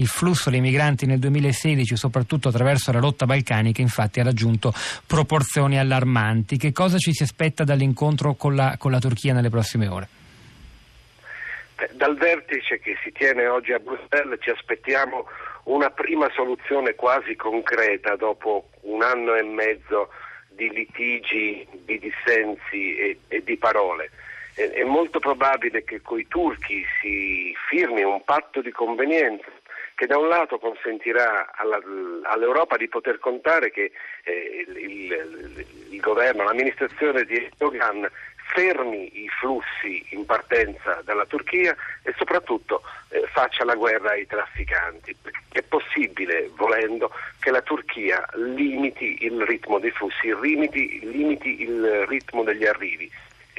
Il flusso dei migranti nel 2016, soprattutto attraverso la rotta balcanica, infatti ha raggiunto proporzioni allarmanti. Che cosa ci si aspetta dall'incontro con la, con la Turchia nelle prossime ore? Dal vertice che si tiene oggi a Bruxelles ci aspettiamo una prima soluzione quasi concreta dopo un anno e mezzo di litigi, di dissensi e, e di parole. È, è molto probabile che coi turchi si firmi un patto di convenienza che da un lato consentirà alla, all'Europa di poter contare che eh, il, il, il, governo, l'amministrazione di Erdogan fermi i flussi in partenza dalla Turchia e soprattutto eh, faccia la guerra ai trafficanti. È possibile, volendo, che la Turchia limiti il ritmo dei flussi, limiti, limiti il ritmo degli arrivi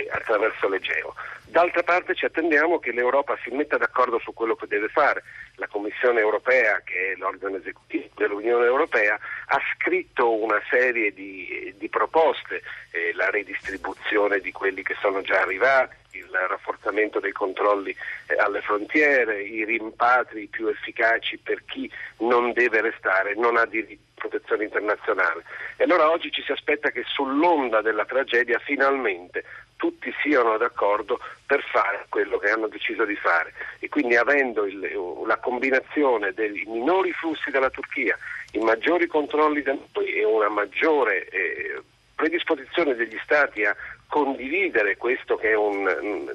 attraverso l'Egeo. D'altra parte ci attendiamo che l'Europa si metta d'accordo su quello che deve fare. La Commissione europea, che è l'organo esecutivo dell'Unione europea, ha scritto una serie di, di proposte, eh, la ridistribuzione di quelli che sono già arrivati, il rafforzamento dei controlli eh, alle frontiere, i rimpatri più efficaci per chi non deve restare, non ha diritto protezione internazionale. E allora oggi ci si aspetta che sull'onda della tragedia finalmente tutti siano d'accordo per fare quello che hanno deciso di fare. E quindi avendo il, la combinazione dei minori flussi dalla Turchia, i maggiori controlli da noi e una maggiore eh, predisposizione degli Stati a condividere questo che è un,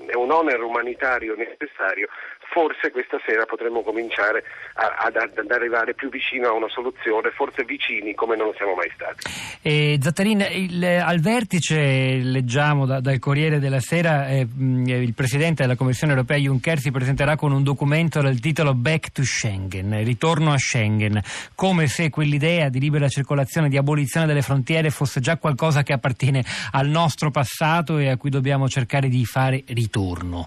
è un onere umanitario necessario, forse questa sera potremmo cominciare ad, ad, arrivare più vicino a una soluzione, forse vicini come non siamo mai stati. Eh, Zattarin, il, al vertice leggiamo da, dal Corriere della Sera eh, il Presidente della Commissione europea Juncker si presenterà con un documento dal titolo Back to Schengen, ritorno a Schengen, come se quell'idea di libera circolazione, di abolizione delle frontiere fosse già qualcosa che appartiene al nostro passato e a cui dobbiamo cercare di fare ritorno.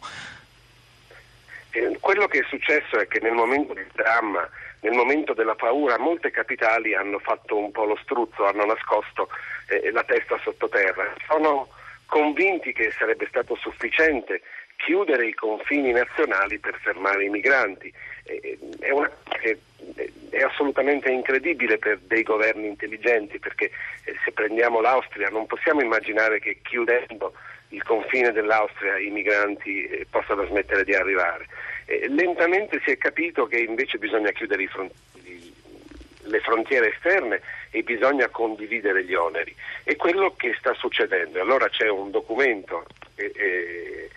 Eh, quello che è successo è che nel momento del dramma, nel momento della paura, molte capitali hanno fatto un po' lo struzzo, hanno nascosto eh, la testa sottoterra. Sono convinti che sarebbe stato sufficiente chiudere i confini nazionali per fermare i migranti. Eh, è una che è assolutamente incredibile per dei governi intelligenti perché eh, se prendiamo l'Austria non possiamo immaginare che chiudendo il confine dell'Austria i migranti eh, possano smettere di arrivare. Eh, lentamente si è capito che invece bisogna chiudere front- le frontiere esterne e bisogna condividere gli oneri. È quello che sta succedendo. Allora c'è un documento eh, eh,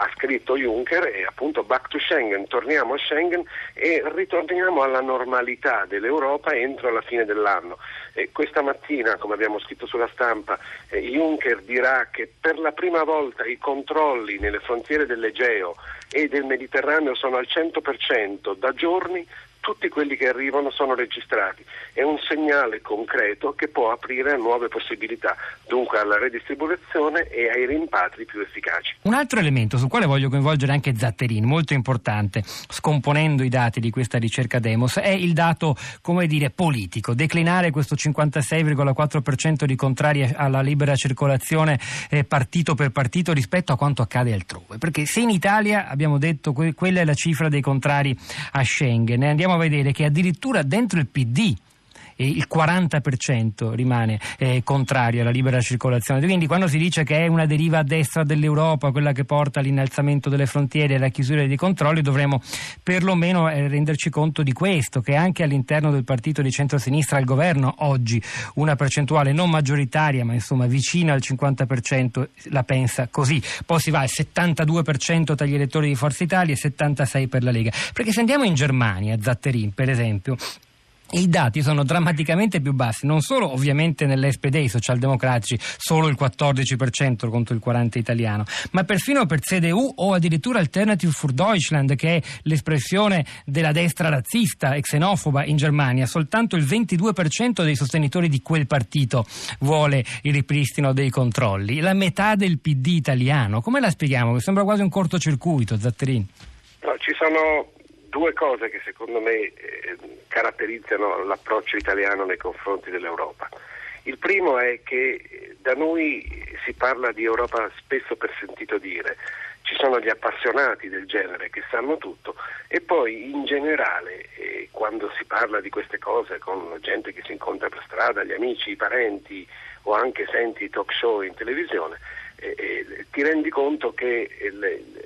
ha scritto Juncker è appunto back to Schengen, torniamo a Schengen e ritorniamo alla normalità dell'Europa entro la fine dell'anno. E questa mattina, come abbiamo scritto sulla stampa, eh, Juncker dirà che per la prima volta i controlli nelle frontiere dell'Egeo e del Mediterraneo sono al 100% da giorni tutti quelli che arrivano sono registrati. È un segnale concreto che può aprire nuove possibilità, dunque alla redistribuzione e ai rimpatri più efficaci. Un altro elemento sul quale voglio coinvolgere anche Zatterin, molto importante, scomponendo i dati di questa ricerca Demos, è il dato, come dire, politico. Declinare questo 56,4% di contrari alla libera circolazione eh, partito per partito rispetto a quanto accade altrove. Perché se in Italia, abbiamo detto, que- quella è la cifra dei contrari a Schengen, andiamo andiamo vedere che addirittura dentro il PD il 40% rimane eh, contrario alla libera circolazione. Quindi quando si dice che è una deriva a destra dell'Europa, quella che porta all'innalzamento delle frontiere e alla chiusura dei controlli, dovremmo perlomeno eh, renderci conto di questo, che anche all'interno del partito di centrosinistra al governo oggi una percentuale non maggioritaria, ma insomma vicina al 50% la pensa così. Poi si va al 72% tra gli elettori di Forza Italia e 76% per la Lega. Perché se andiamo in Germania, Zatterin per esempio, i dati sono drammaticamente più bassi, non solo ovviamente nell'SPD, i socialdemocratici, solo il 14% contro il 40% italiano, ma perfino per CDU o addirittura Alternative für Deutschland, che è l'espressione della destra razzista e xenofoba in Germania. Soltanto il 22% dei sostenitori di quel partito vuole il ripristino dei controlli. La metà del PD italiano, come la spieghiamo? Sembra quasi un cortocircuito, Zatterini. No, ci sono due cose che secondo me eh, caratterizzano l'approccio italiano nei confronti dell'Europa. Il primo è che eh, da noi si parla di Europa spesso per sentito dire, ci sono gli appassionati del genere che sanno tutto e poi in generale eh, quando si parla di queste cose con gente che si incontra per strada, gli amici, i parenti o anche senti talk show in televisione, eh, eh, ti rendi conto che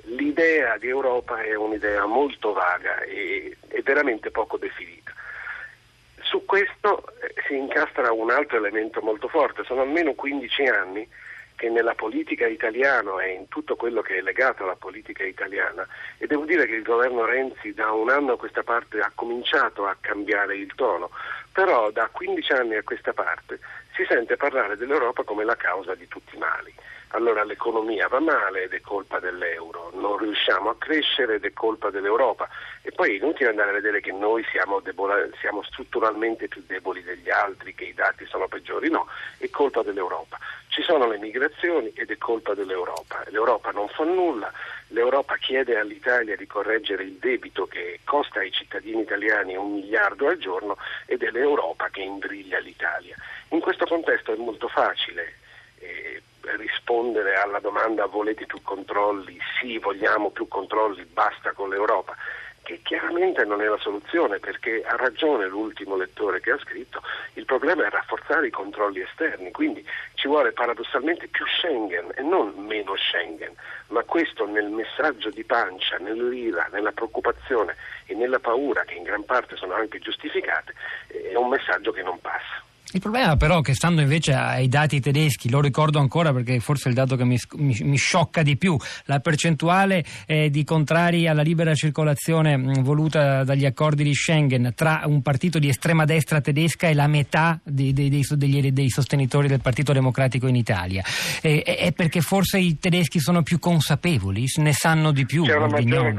l'idea di Europa è un'idea molto vaga e, e veramente poco definita. Su questo eh, si incastra un altro elemento molto forte, sono almeno 15 anni che nella politica italiana e in tutto quello che è legato alla politica italiana e devo dire che il governo Renzi da un anno a questa parte ha cominciato a cambiare il tono, però da 15 anni a questa parte si sente parlare dell'Europa come la causa di tutti i mali allora l'economia va male ed è colpa dell'euro, non riusciamo a crescere ed è colpa dell'Europa e poi è inutile andare a vedere che noi siamo, debola, siamo strutturalmente più deboli degli altri, che i dati sono peggiori, no, è colpa dell'Europa. Ci sono le migrazioni ed è colpa dell'Europa, l'Europa non fa nulla, l'Europa chiede all'Italia di correggere il debito che costa ai cittadini italiani un miliardo al giorno ed è l'Europa che imbriglia l'Italia. In questo contesto è molto facile. Eh, rispondere alla domanda volete più controlli? Sì, vogliamo più controlli, basta con l'Europa che chiaramente non è la soluzione perché ha ragione l'ultimo lettore che ha scritto, il problema è rafforzare i controlli esterni, quindi ci vuole paradossalmente più Schengen e non meno Schengen, ma questo nel messaggio di pancia, nell'ira, nella preoccupazione e nella paura che in gran parte sono anche giustificate, è un messaggio che non passa. Il problema però che stando invece ai dati tedeschi, lo ricordo ancora perché forse è il dato che mi, mi, mi sciocca di più, la percentuale eh, di contrari alla libera circolazione mh, voluta dagli accordi di Schengen tra un partito di estrema destra tedesca e la metà dei, dei, dei, degli, dei sostenitori del Partito Democratico in Italia. Eh, è perché forse i tedeschi sono più consapevoli, ne sanno di più. C'è una maggiore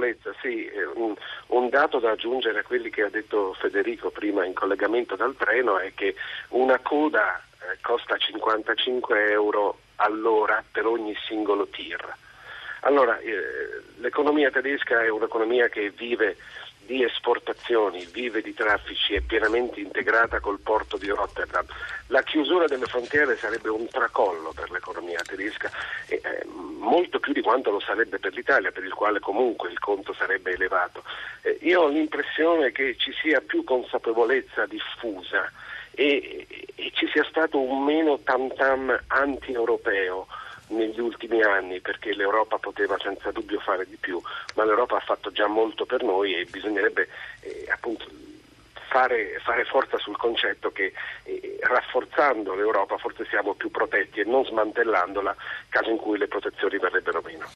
consapevolezza, sì. Un, un dato da aggiungere a quelli che ha detto Federico prima in collegamento dal treno è che una coda eh, costa 55 euro all'ora per ogni singolo tir. Allora, eh, l'economia tedesca è un'economia che vive di esportazioni, vive di traffici, è pienamente integrata col porto di Rotterdam. La chiusura delle frontiere sarebbe un tracollo per l'economia tedesca, e, eh, molto più di quanto lo sarebbe per l'Italia, per il quale comunque il conto sarebbe elevato. Eh, io ho l'impressione che ci sia più consapevolezza diffusa e, e ci sia stato un meno tam tam anti-europeo negli ultimi anni perché l'Europa poteva senza dubbio fare di più, ma l'Europa ha fatto già molto per noi e bisognerebbe eh, appunto fare, fare, forza sul concetto che eh, rafforzando l'Europa forse siamo più protetti e non smantellandola caso in cui le protezioni verrebbero meno.